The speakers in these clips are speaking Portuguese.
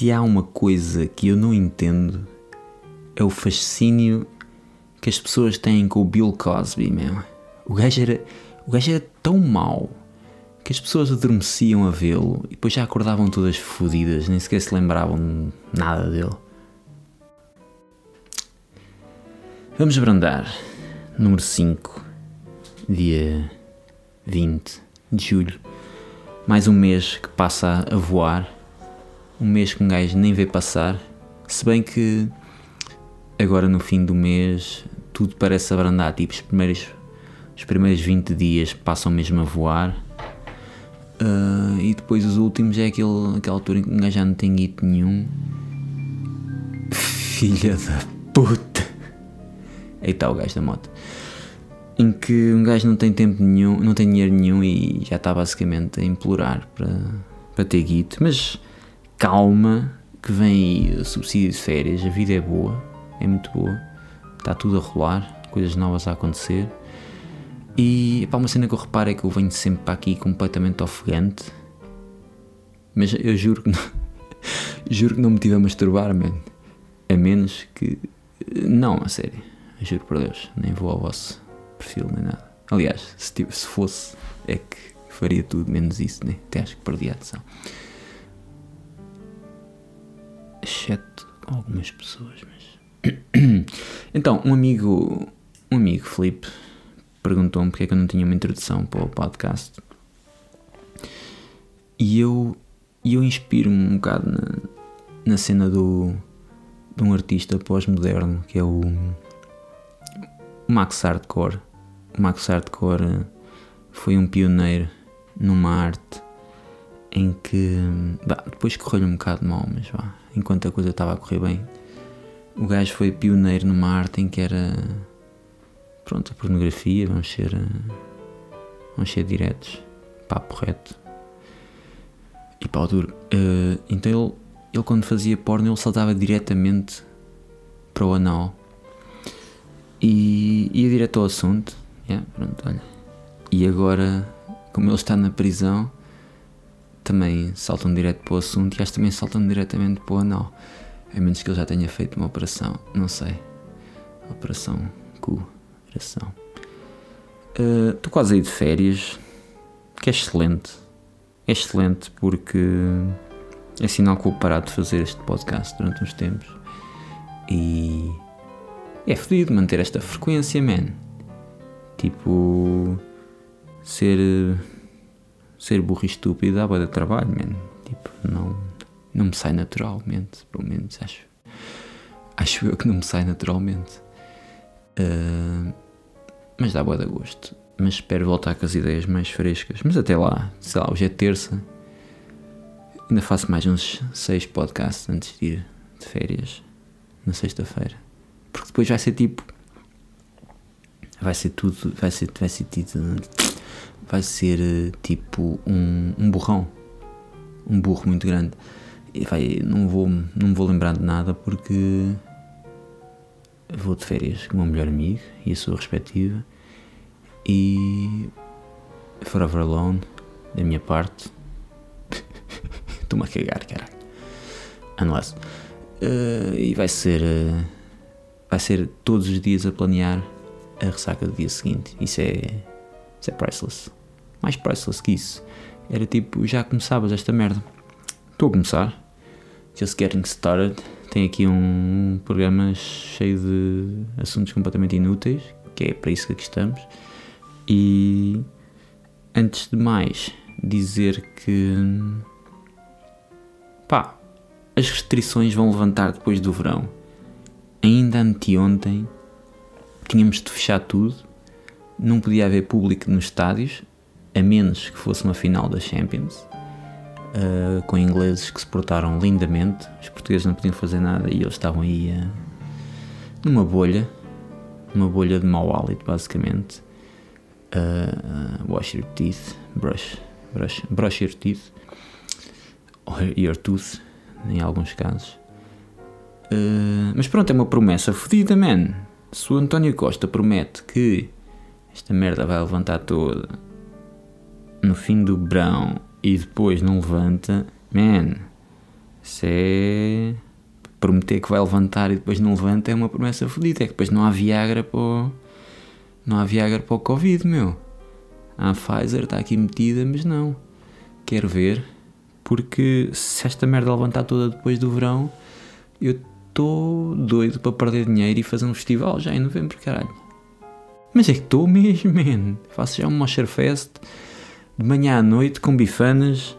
se há uma coisa que eu não entendo é o fascínio que as pessoas têm com o Bill Cosby, meu. O gajo era, o gajo era tão mau que as pessoas adormeciam a vê-lo e depois já acordavam todas fodidas, nem sequer se lembravam nada dele. Vamos brandar. Número 5, dia 20 de julho. Mais um mês que passa a voar. Um mês que um gajo nem vê passar. Se bem que agora no fim do mês tudo parece abrandar. Tipo, os primeiros, os primeiros 20 dias passam mesmo a voar. Uh, e depois os últimos é aquele, aquela altura em que um gajo já não tem guito nenhum. Filha da puta! Aí está o gajo da moto. Em que um gajo não tem tempo nenhum, não tem dinheiro nenhum e já está basicamente a implorar para, para ter guito. Mas calma, que vem aí subsídio de férias, a vida é boa, é muito boa, está tudo a rolar, coisas novas a acontecer. E pá, uma cena que eu reparo é que eu venho sempre para aqui completamente ofegante. Mas eu juro que não, juro que não me tive a masturbar, man. A menos que. Não, a sério. Juro por Deus. Nem vou ao vosso perfil nem nada. Aliás, se, se fosse, é que faria tudo menos isso, né? Até acho que perdi a atenção. Exceto algumas pessoas, mas. então, um amigo. Um amigo, Felipe perguntou-me porque é que eu não tinha uma introdução para o podcast. E eu, eu inspiro-me um bocado na, na cena do, de um artista pós-moderno que é o, o Max Hardcore. O Max Hardcore foi um pioneiro numa arte em que bah, depois correu-lhe um bocado mal, mas vá, enquanto a coisa estava a correr bem, o gajo foi pioneiro numa arte em que era pronto, a pornografia, vamos ser, vamos ser diretos, papo reto e pau duro. Uh, então ele, ele, quando fazia porno, ele saltava diretamente para o anal e ia direto ao assunto. Yeah, pronto, olha. E agora, como ele está na prisão, também saltam direto para o assunto e acho que também saltam diretamente para o anal. A menos que ele já tenha feito uma operação, não sei. Operação cu. Estou uh, quase aí de férias, que é excelente. É excelente porque é sinal que vou parar de fazer este podcast durante uns tempos. E é fodido manter esta frequência, man. Tipo, ser, ser burro e estúpido dá boa de trabalho, man. Tipo, não, não me sai naturalmente, pelo menos acho. Acho eu que não me sai naturalmente. Uh, mas dá boa de gosto. Mas espero voltar com as ideias mais frescas. Mas até lá, sei lá, hoje é terça. Ainda faço mais uns seis podcasts antes de ir de férias na sexta-feira. Porque depois vai ser tipo. Vai ser tudo. Vai ser. Vai ser tido. Vai ser tipo um, um burrão. Um burro muito grande. E vai, não vou, não vou lembrar de nada porque vou de férias com o meu melhor amigo e a sua respectiva. E Forever Alone da minha parte. Estou-me a cagar caralho. Unless. Uh, e vai ser uh, vai ser todos os dias a planear a ressaca do dia seguinte. Isso é isso é priceless mais priceless que isso. Era tipo já começavas esta merda. Estou a começar. Just getting started. Tem aqui um programa cheio de assuntos completamente inúteis, que é para isso que aqui estamos. E antes de mais, dizer que pá, as restrições vão levantar depois do verão. Ainda anteontem tínhamos de fechar tudo, não podia haver público nos estádios, a menos que fosse uma final da Champions uh, com ingleses que se portaram lindamente. Os portugueses não podiam fazer nada e eles estavam aí uh, numa bolha, uma bolha de mau hálito, basicamente. Uh, wash your teeth, brush, brush, brush your teeth, or your tooth, em alguns casos. Mas pronto, é uma promessa fodida, man. Se o António Costa promete que esta merda vai levantar toda no fim do verão e depois não levanta, man, Isso é. Prometer que vai levantar e depois não levanta é uma promessa fodida. É que depois não há Viagra para o. Não há Viagra para o Covid, meu. A Pfizer está aqui metida, mas não. Quero ver. Porque se esta merda levantar toda depois do verão, eu estou doido para perder dinheiro e fazer um festival já em novembro, caralho. Mas é que estou mesmo, man. Faço já um Mosher Fest de manhã à noite com bifanas,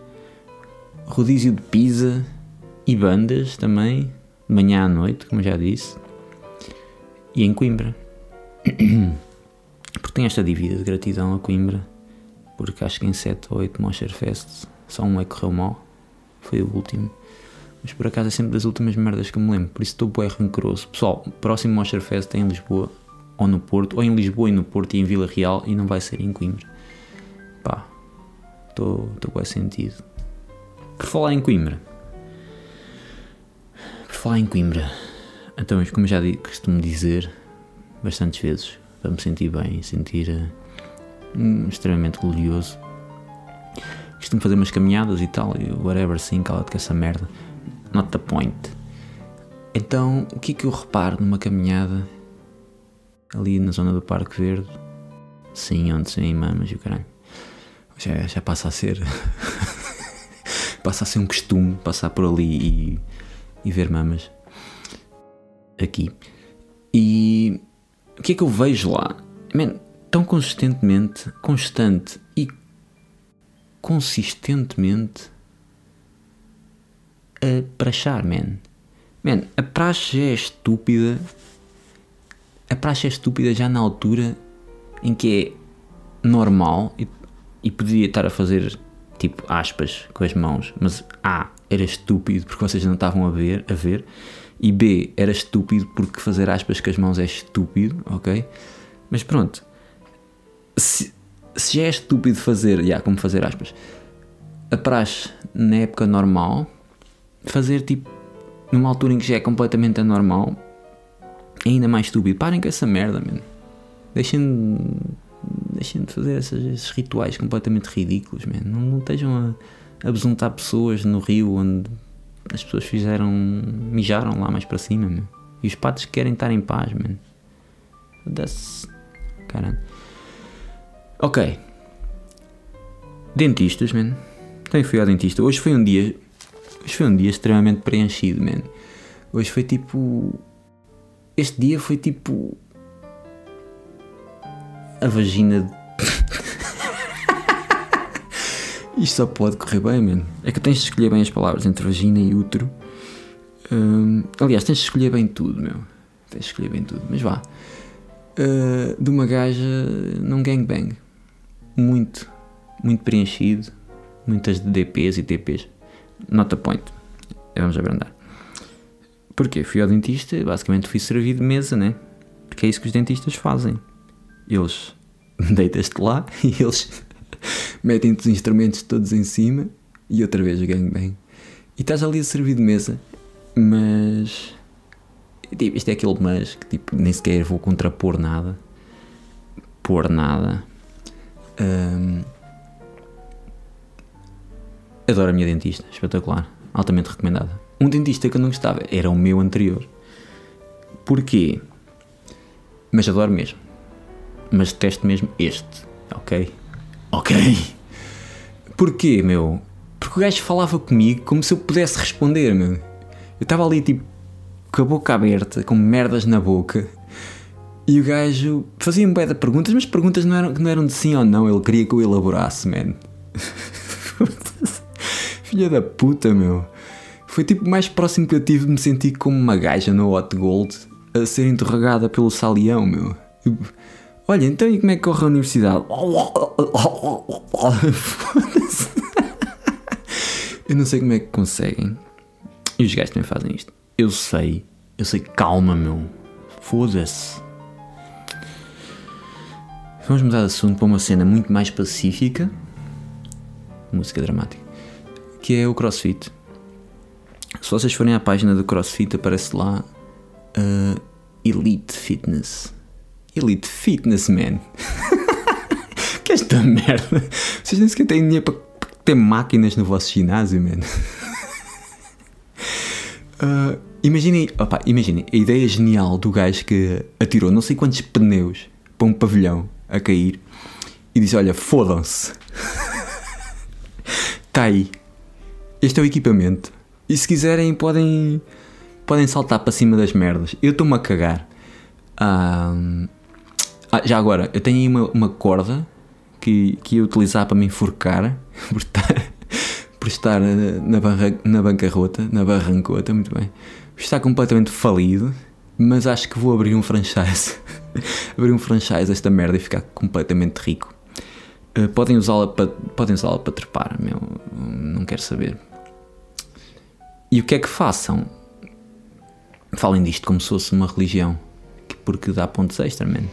rodízio de pizza e bandas também, de manhã à noite, como já disse, e em Coimbra. Porque tenho esta dívida de gratidão a Coimbra, porque acho que em 7 ou 8 Mosher Fest só um é que correu mal, foi o último. Mas por acaso é sempre das últimas merdas que me lembro, por isso estou bué rancoroso. Pessoal, próximo Mosher Fest é em Lisboa, ou no Porto, ou em Lisboa e no Porto e em Vila Real, e não vai ser em Coimbra. Estou com esse sentido. Por falar em Coimbra. Por falar em Coimbra. Então, como já costumo dizer bastantes vezes, para me sentir bem, sentir uh, extremamente glorioso. Costumo fazer umas caminhadas e tal, e whatever, sim, cala-te com essa merda. Not the point. Então, o que é que eu reparo numa caminhada ali na zona do Parque Verde? Sim, onde vêem mamas e o caralho. Já, já passa a ser. passa a ser um costume passar por ali e, e ver mamas. Aqui. E o que é que eu vejo lá? Man, tão consistentemente, constante e consistentemente a prachar, man. Man, a praxe é estúpida. A praxe é estúpida já na altura em que é normal e, e poderia estar a fazer tipo aspas com as mãos, mas A era estúpido porque vocês não estavam a ver, a ver e B era estúpido porque fazer aspas com as mãos é estúpido, ok? Mas pronto, se, se já é estúpido fazer, já yeah, como fazer aspas, a praxe na época normal, fazer tipo numa altura em que já é completamente anormal, é ainda mais estúpido. Parem com essa merda, mano. Deixem, deixem de fazer esses, rituais completamente ridículos, man. Não, não estejam a, a besuntar pessoas no rio onde as pessoas fizeram. mijaram lá mais para cima, man. E os patos querem estar em paz, man. That's. Caralho. Ok. Dentistas, man. Também fui ao dentista. Hoje foi um dia. Hoje foi um dia extremamente preenchido, man. Hoje foi tipo. Este dia foi tipo. A vagina. Isto só pode correr bem, man. É que tens de escolher bem as palavras entre vagina e útero. Hum, aliás, tens de escolher bem tudo, meu. Tens de escolher bem tudo. Mas vá. Uh, de uma gaja num gangbang. Muito, muito preenchido. Muitas DPs e TPs. Nota point. Vamos abrandar. Porquê? Fui ao dentista, basicamente fui servir de mesa, né? Porque é isso que os dentistas fazem. Eles deitas-te lá e eles metem-te os instrumentos todos em cima e outra vez gangbang. E estás ali a servir de mesa, mas. Tipo, isto é aquele mas que tipo, nem sequer vou contrapor nada. Por nada. Um, adoro a minha dentista, espetacular, altamente recomendada. Um dentista que eu não gostava era o meu anterior. Porquê? Mas adoro mesmo. Mas detesto mesmo este, ok? Ok. Porquê, meu? Porque o gajo falava comigo como se eu pudesse responder, meu. Eu estava ali tipo com a boca aberta, com merdas na boca. E o gajo fazia-me bem de perguntas, mas perguntas não eram, não eram de sim ou não, ele queria que eu elaborasse, man. Filha da puta, meu. Foi tipo mais próximo que eu tive de me sentir como uma gaja no Hot Gold a ser interrogada pelo Salião, meu. Olha, então e como é que corre a universidade? eu não sei como é que conseguem. E os gajos também fazem isto. Eu sei, eu sei, calma, meu. Foda-se. Vamos mudar de assunto para uma cena muito mais pacífica. Música dramática. Que é o CrossFit. Se vocês forem à página do CrossFit, aparece lá uh, Elite Fitness. Elite Fitness, man. que esta merda. Vocês nem sequer têm dinheiro para ter máquinas no vosso ginásio, man. Uh, imaginem, opa, imaginem a ideia genial do gajo que atirou não sei quantos pneus para um pavilhão a cair e disse: Olha, fodam-se. Está aí. Este é o equipamento. E se quiserem, podem, podem saltar para cima das merdas. Eu estou-me a cagar. Ah, já agora, eu tenho aí uma, uma corda que, que ia utilizar para me enforcar por estar, por estar na, barra, na bancarrota, na barrancota, muito bem. Está completamente falido, mas acho que vou abrir um franchise. abrir um franchise esta merda e ficar completamente rico. Uh, podem usá-la para podem usá-la para trepar, meu, não quero saber. E o que é que façam? Falem disto como se fosse uma religião, porque dá pontos extra, man.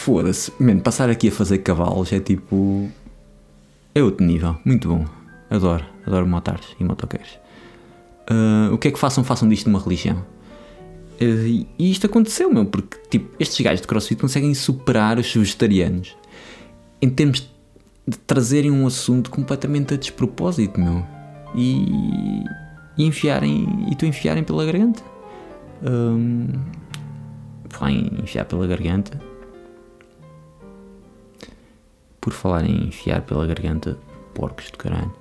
Foda-se, passar aqui a fazer cavalos é tipo. É outro nível, muito bom. Adoro, adoro motards e motoqueiros. Uh, o que é que façam? Façam disto uma religião. Uh, e isto aconteceu, meu, porque tipo, estes gajos de crossfit conseguem superar os vegetarianos em termos de trazerem um assunto completamente a despropósito, meu. E, e enfiarem. E tu enfiarem pela garganta. Um, falar em enfiar pela garganta por falar em enfiar pela garganta, porcos de caralho.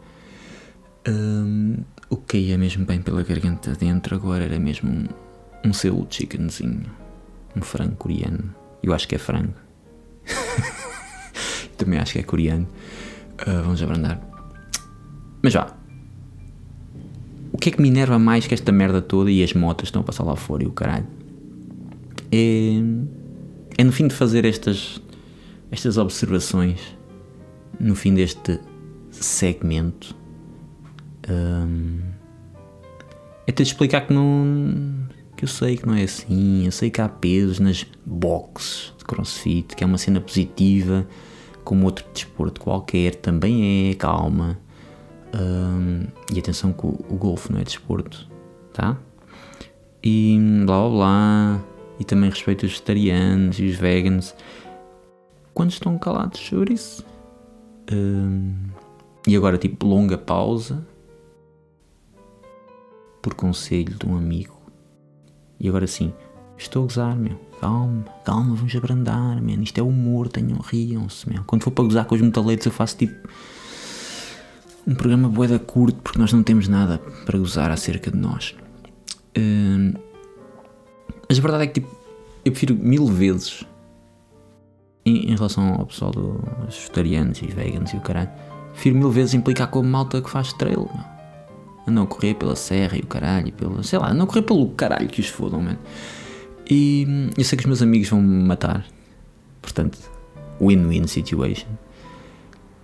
Um, o que ia mesmo bem pela garganta dentro agora era mesmo um, um selo chickenzinho. Um frango coreano. Eu acho que é frango. Também acho que é coreano. Uh, vamos abrandar. Mas vá. O que é que me enerva mais que esta merda toda e as motas estão a passar lá fora e o caralho? É, é no fim de fazer estas estas observações no fim deste segmento um, é ter de explicar que não que eu sei que não é assim, eu sei que há pesos nas boxes de crossfit, que é uma cena positiva, como outro desporto qualquer, também é, calma. Um, e atenção que o, o golfe não é desporto, tá? E blá blá blá. E também respeito os vegetarianos e os vegans quando estão calados sobre isso. Um, e agora, tipo, longa pausa por conselho de um amigo. E agora sim, estou a gozar, meu. Calma, calma, vamos abrandar, man. Isto é humor, tenham, riam-se, meu. Quando for para gozar com os metaletes, eu faço tipo um programa boeda curto porque nós não temos nada para gozar acerca de nós. Um, mas a verdade é que tipo, eu prefiro mil vezes em, em relação ao pessoal dos vegetarianos e veganos e o caralho, prefiro mil vezes implicar com a malta que faz trail, meu. A não correr pela serra e o caralho, pela, sei lá, a não correr pelo caralho que os fodam, mano. E eu sei que os meus amigos vão me matar, portanto, win-win situation.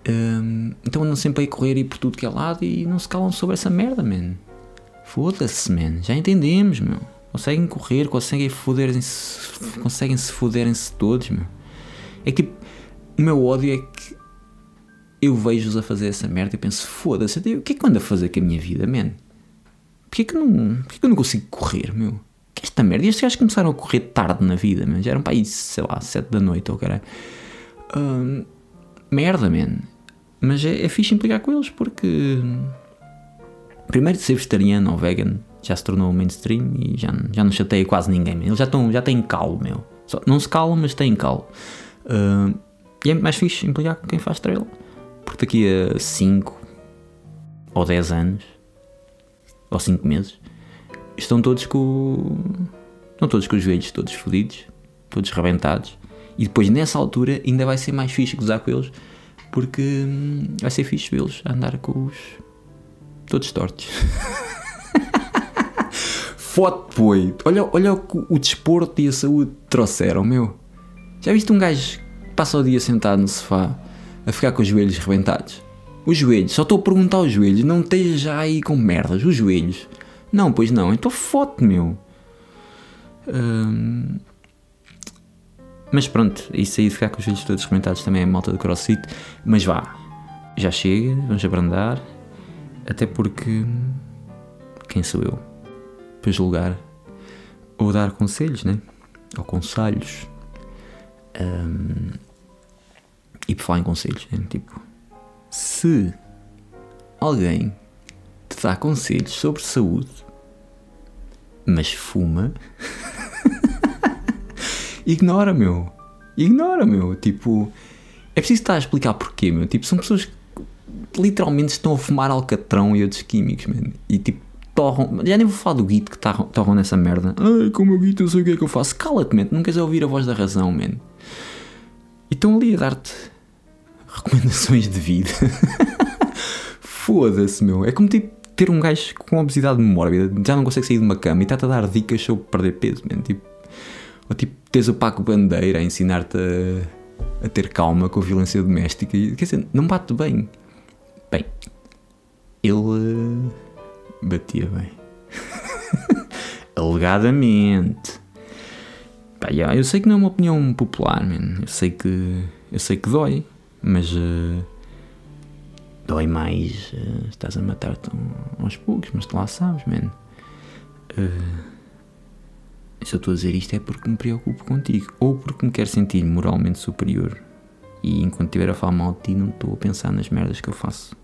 Um, então andam sempre aí correr e por tudo que é lado e não se calam sobre essa merda, man. Foda-se, man. Já entendemos, meu. Conseguem correr, conseguem foderem-se, conseguem se foderem-se todos, meu. É que o meu ódio é que eu vejo-os a fazer essa merda e penso, foda-se, o que é que eu ando a fazer com a minha vida, man? Porquê que, não, porquê que eu não consigo correr, meu? Que é esta merda? E estes gajos começaram a correr tarde na vida, man. Já eram para aí, sei lá, sete da noite ou caralho. Uh, merda, man. Mas é, é fixe implicar com eles porque. Primeiro, ser vegetariano ou vegan já se tornou mainstream e já, já não chateia quase ninguém. Man. Eles já, estão, já têm calo, meu. Só, não se calam, mas têm calo. Uh, e é mais fixe implicar com quem faz trail. Porque daqui a 5 ou 10 anos, ou 5 meses, estão todos com. Estão todos com os joelhos todos fodidos, todos rebentados. E depois nessa altura ainda vai ser mais fixe gozar com eles, porque hum, vai ser fixe vê-los andar com os. todos tortos. Foto, poi. Olha, olha o que o desporto e a saúde trouxeram, meu. Já viste um gajo que passa o dia sentado no sofá a ficar com os joelhos rebentados? Os joelhos, só estou a perguntar os joelhos, não esteja já aí com merdas, os joelhos. Não, pois não, então foto, meu. Hum... Mas pronto, isso aí de ficar com os joelhos todos rebentados também é malta do crossfit. Mas vá, já chega, vamos abrandar. Até porque. Quem sou eu? Para julgar ou dar conselhos, né? Ou conselhos. Um, e por falar em conselhos, né? tipo, se alguém te dá conselhos sobre saúde, mas fuma, ignora, meu. Ignora, meu. Tipo, é preciso estar a explicar porquê, meu. Tipo, são pessoas que literalmente estão a fumar alcatrão e outros químicos, man. E tipo, torram. Já nem vou falar do guito que torram nessa merda. Ai, como eu guito, eu sei o que é que eu faço. Cala-te, man. Não queres ouvir a voz da razão, man. Estão ali a dar-te recomendações de vida. Foda-se, meu. É como tipo ter um gajo com obesidade mórbida, já não consegue sair de uma cama e está-te a dar dicas sobre perder peso, man. Tipo, ou tipo, tens o Paco Bandeira a ensinar-te a, a, ter calma com a violência doméstica. E, quer dizer, não bate bem. Bem, ele uh, batia bem. Alegadamente. Pá, yeah, eu sei que não é uma opinião popular, man. Eu sei que. Eu sei que dói, mas. Uh, dói mais. Uh, estás a matar-te aos poucos, mas tu lá sabes, man. Uh, se eu estou a dizer isto é porque me preocupo contigo ou porque me quero sentir moralmente superior e enquanto estiver a falar mal de ti não estou a pensar nas merdas que eu faço.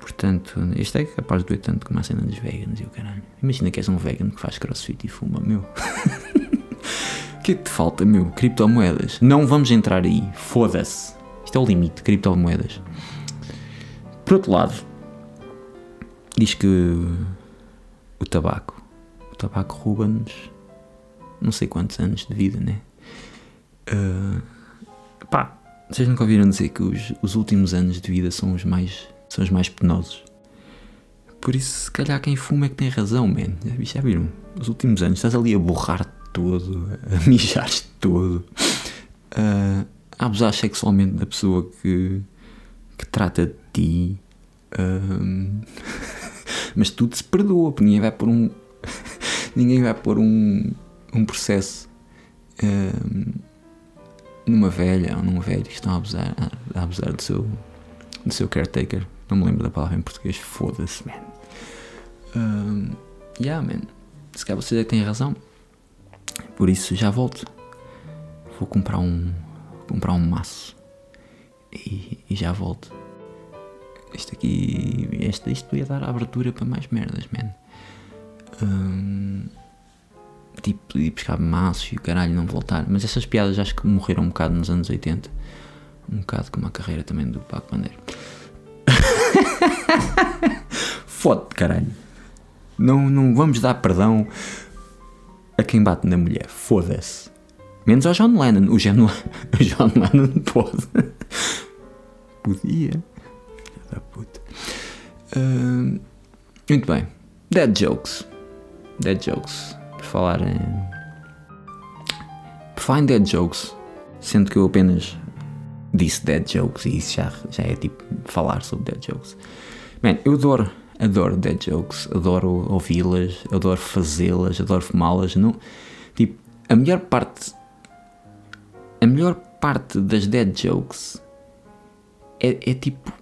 Portanto, este é capaz de doer tanto como a cena dos veganos e o caralho. Imagina que és um vegan que faz crossfit e fuma, meu. O que é que te falta, meu? Criptomoedas. Não vamos entrar aí. Foda-se. Isto é o limite, criptomoedas. Por outro lado, diz que o tabaco o tabaco rouba-nos não sei quantos anos de vida, né? Uh, pá, vocês nunca ouviram dizer que os, os últimos anos de vida são os mais, são os mais penosos? Por isso, se calhar quem fuma é que tem razão, man. Já viram? Os últimos anos estás ali a borrar todo, a mijar-te todo, a abusar sexualmente da pessoa que, que trata de ti. Uh, mas tudo se perdoa, porque ninguém vai por um, ninguém vai pôr um, um processo um, numa velha ou num velho que estão a abusar, a, abusar do, seu, do seu caretaker. Não me lembro da palavra em português. Foda-se, man. Um, yeah, man. Se calhar vocês é que têm razão. Por isso já volto. Vou comprar um. comprar um maço. E, e já volto. Isto aqui. Este, isto ia dar abertura para mais merdas, man. Um, tipo, ir buscar maços e o caralho não voltar. Mas essas piadas acho que morreram um bocado nos anos 80. Um bocado como a carreira também do Paco Bandeira. Fode, caralho. Não, não vamos dar perdão a quem bate na mulher. Foda-se. Menos ao John Lennon. O o John Lennon pode. Podia. Da puta. Uh, muito bem. Dead jokes. Dead Jokes. Por falar em. Por falar em Dead Jokes. Sendo que eu apenas disse Dead Jokes e isso já, já é tipo falar sobre Dead Jokes. Man, eu adoro, adoro Dead Jokes. Adoro ouvi-las, adoro fazê-las, adoro fumá-las. Não, tipo, a melhor parte. A melhor parte das Dead Jokes é, é tipo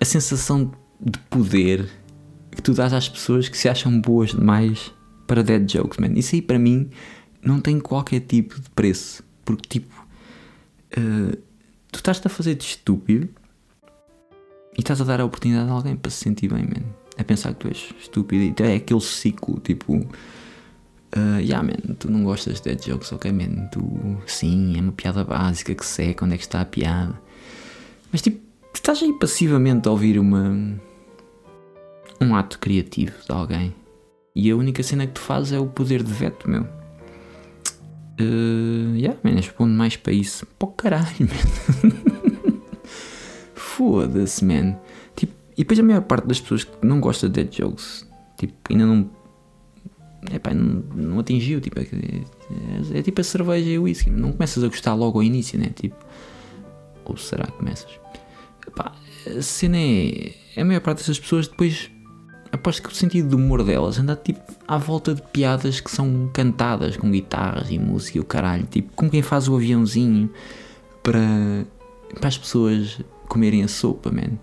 a sensação de poder que tu dás às pessoas que se acham boas demais para dead jokes, man. Isso aí para mim não tem qualquer tipo de preço. Porque, tipo, uh, tu estás-te a fazer de estúpido e estás a dar a oportunidade a alguém para se sentir bem, man. A pensar que tu és estúpido e é aquele ciclo, tipo. Uh, yeah, man, tu não gostas de dead jokes, ok, man? Tu, sim, é uma piada básica que seca, onde é que está a piada? Mas, tipo, estás aí passivamente a ouvir uma. um ato criativo de alguém e a única cena que tu fazes é o poder de veto, meu. Uh, yeah, man, mais para isso. Pô, caralho, man. Foda-se, man. E depois a maior parte das pessoas que não gosta de dead jokes, tipo, ainda não. Epá, não, não atingiu, tipo, é, é, é, tipo a cerveja e o whisky. Não começas a gostar logo ao início, né? Tipo, ou será que começas? Epá, a cena é. A maior parte dessas pessoas depois aposto que o sentido do humor delas anda tipo à volta de piadas que são cantadas com guitarras e música e o caralho, tipo como quem faz o aviãozinho para, para as pessoas comerem a sopa, man.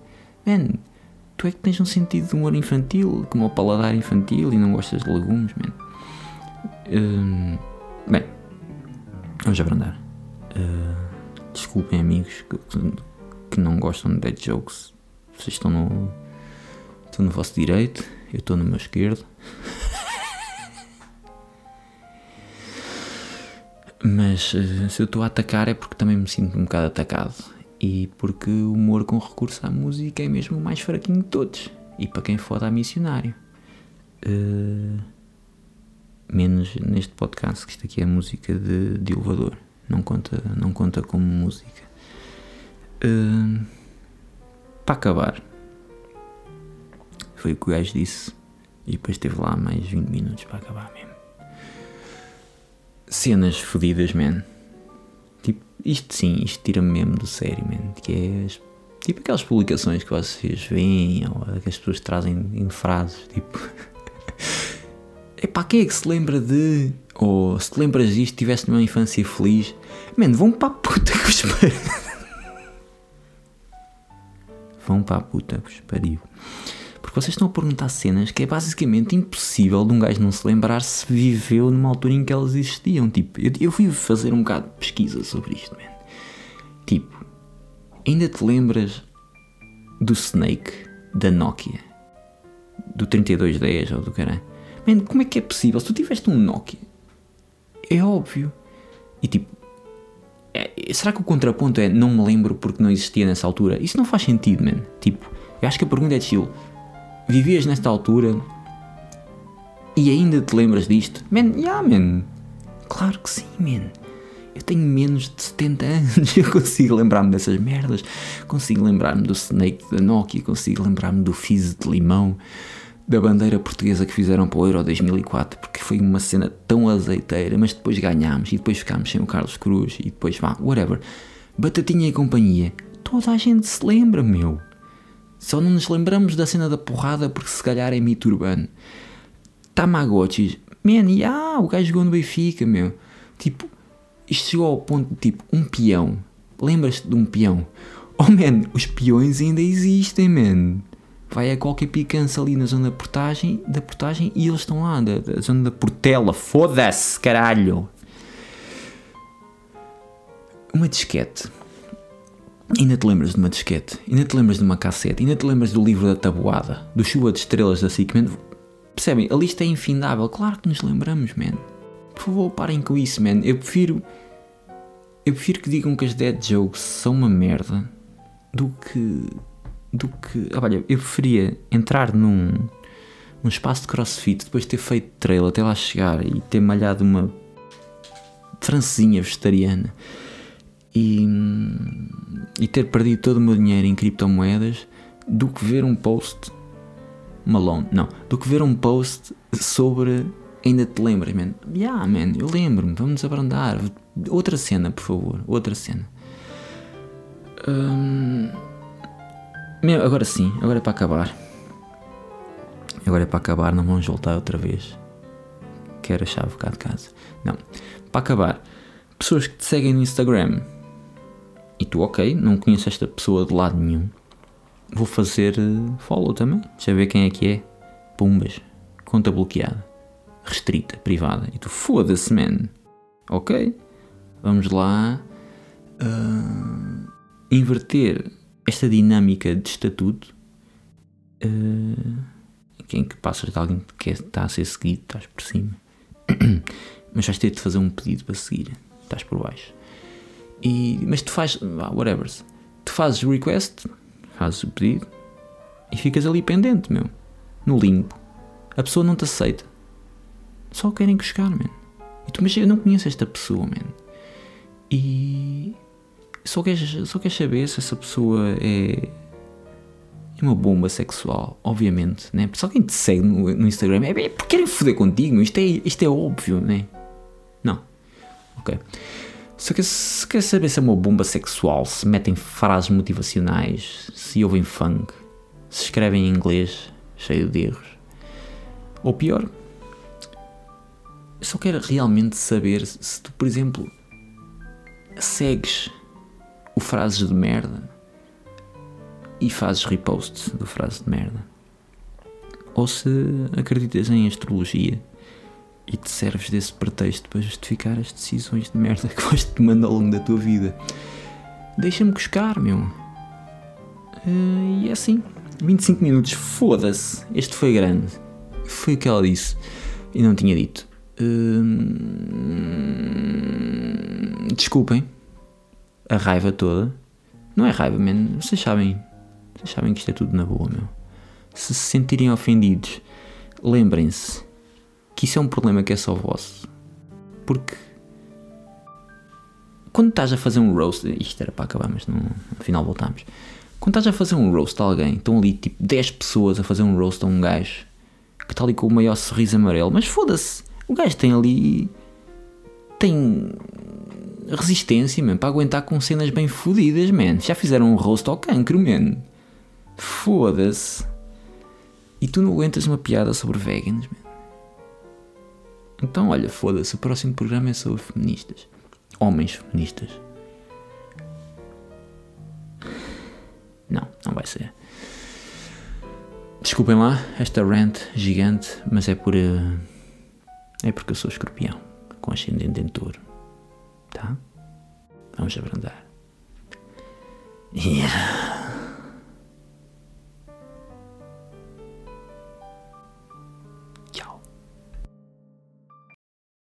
Man, tu é que tens um sentido de humor infantil, como o paladar infantil e não gostas de legumes. Hum, bem, vamos abrandar. Uh, desculpem, amigos que, que não gostam de dead jokes. Vocês estão no Estou no vosso direito, eu estou no meu esquerdo. Mas eh, se eu estou a atacar é porque também me sinto um bocado atacado. E porque o humor com recurso à música é mesmo o mais fraquinho de todos. E para quem foda a missionário. Uh, menos neste podcast, que isto aqui é música de, de elevador. Não conta, não conta como música. Uh, para acabar. Foi o que o gajo disse. E depois teve lá mais 20 minutos para acabar mesmo cenas fodidas, man. Isto sim, isto tira-me mesmo do sério, man. Que é tipo aquelas publicações que vocês veem ou que as pessoas trazem em frases, tipo. Epá, quem é que se lembra de. Ou se te lembras disto, tiveste numa infância feliz. Mano, vão para a puta que vos pariu. vão para a puta que vos pariu. Porque vocês estão a perguntar cenas que é basicamente impossível de um gajo não se lembrar se viveu numa altura em que elas existiam. Tipo, eu, eu fui fazer um bocado de pesquisa sobre isto, man. Tipo, ainda te lembras do Snake da Nokia? Do 3210 ou do caralho? Man, como é que é possível? Se tu tiveste um Nokia, é óbvio. E tipo, é, será que o contraponto é não me lembro porque não existia nessa altura? Isso não faz sentido, man. Tipo, eu acho que a pergunta é de estilo vivias nesta altura e ainda te lembras disto? Man, yeah, man. Claro que sim, man. Eu tenho menos de 70 anos, eu consigo lembrar-me dessas merdas. Consigo lembrar-me do Snake da Nokia, consigo lembrar-me do Fizz de Limão, da bandeira portuguesa que fizeram para o Euro 2004, porque foi uma cena tão azeiteira, mas depois ganhámos e depois ficámos sem o Carlos Cruz e depois vá, whatever. Batatinha e companhia. Toda a gente se lembra, meu. Só não nos lembramos da cena da porrada porque se calhar é mito urbano. Tamagotchis. Man, yeah, o gajo jogou no Benfica, meu. Tipo, isto chegou ao ponto de tipo, um peão. Lembras-te de um peão? Oh man, os peões ainda existem, man. Vai a qualquer picança ali na zona da portagem, da portagem e eles estão lá, da, da zona da portela. Foda-se, caralho! Uma disquete Ainda te lembras de uma disquete, ainda te lembras de uma cassete, ainda te lembras do livro da tabuada, do chuva de estrelas da SIC. Percebem? A lista é infindável, claro que nos lembramos, man. Por favor, parem com isso, man. Eu prefiro. Eu prefiro que digam que as dead jokes são uma merda do que. do que. Olha, eu preferia entrar num. num espaço de crossfit, depois de ter feito trail até lá chegar e ter malhado uma. francesinha vegetariana e, e ter perdido todo o meu dinheiro em criptomoedas do que ver um post Malone, não, do que ver um post sobre ainda te lembras, man? Yeah, man, eu lembro-me, vamos abrandar. Outra cena, por favor, outra cena. Hum, agora sim, agora é para acabar. Agora é para acabar, não vamos voltar outra vez. Quero a chave cá de casa. Não, para acabar, pessoas que te seguem no Instagram e tu, ok, não conheço esta pessoa de lado nenhum. Vou fazer eh, follow também. Deixa eu ver quem é que é. Pumbas. Conta bloqueada. Restrita, privada. E tu, foda-se, man. Ok. Vamos lá. Uh, inverter esta dinâmica de estatuto. Uh, em que passas de alguém que está a ser seguido, estás por cima. Mas vais ter de fazer um pedido para seguir. Estás por baixo. E, mas tu fazes, whatever, tu fazes o request, fazes o pedido e ficas ali pendente, meu, no limbo. A pessoa não te aceita. Só querem que chegar, man. E tu, mas eu não conheço esta pessoa, man. E só queres, só queres saber se essa pessoa é, uma bomba sexual, obviamente, né? Só quem te segue no, no Instagram é, é porque querem foder contigo, isto é, isto é óbvio, né? Não. Ok. Se quer, se quer saber se é uma bomba sexual, se metem frases motivacionais, se ouvem funk, se escrevem em inglês, cheio de erros. Ou pior, só quero realmente saber se tu, por exemplo, segues o frases de merda e fazes repost do frase de merda. Ou se acreditas em astrologia e te serves desse pretexto para justificar as decisões de merda que vais tomando ao longo da tua vida. Deixa-me buscar, meu. Uh, e é assim. 25 minutos, foda-se. Este foi grande. Foi o que ela disse. E não tinha dito. Hum, desculpem a raiva toda. Não é raiva, man. Vocês sabem. Vocês sabem que isto é tudo na boa, meu. Se se sentirem ofendidos, lembrem-se que isso é um problema que é só vosso. Porque quando estás a fazer um roast, isto era para acabar, mas no, final voltamos. Quando estás a fazer um roast a alguém, estão ali tipo 10 pessoas a fazer um roast a um gajo que está ali com o maior sorriso amarelo, mas foda-se, o gajo tem ali. tem resistência, man, para aguentar com cenas bem fodidas, man. Já fizeram um roast ao cancro, man. Foda-se. E tu não aguentas uma piada sobre vegans, man. Então, olha, foda-se, o próximo programa é sobre feministas. Homens feministas. Não, não vai ser. Desculpem lá esta rant gigante, mas é por. Uh, é porque eu sou escorpião, com ascendente em touro. Tá? Vamos abrandar. Yeah.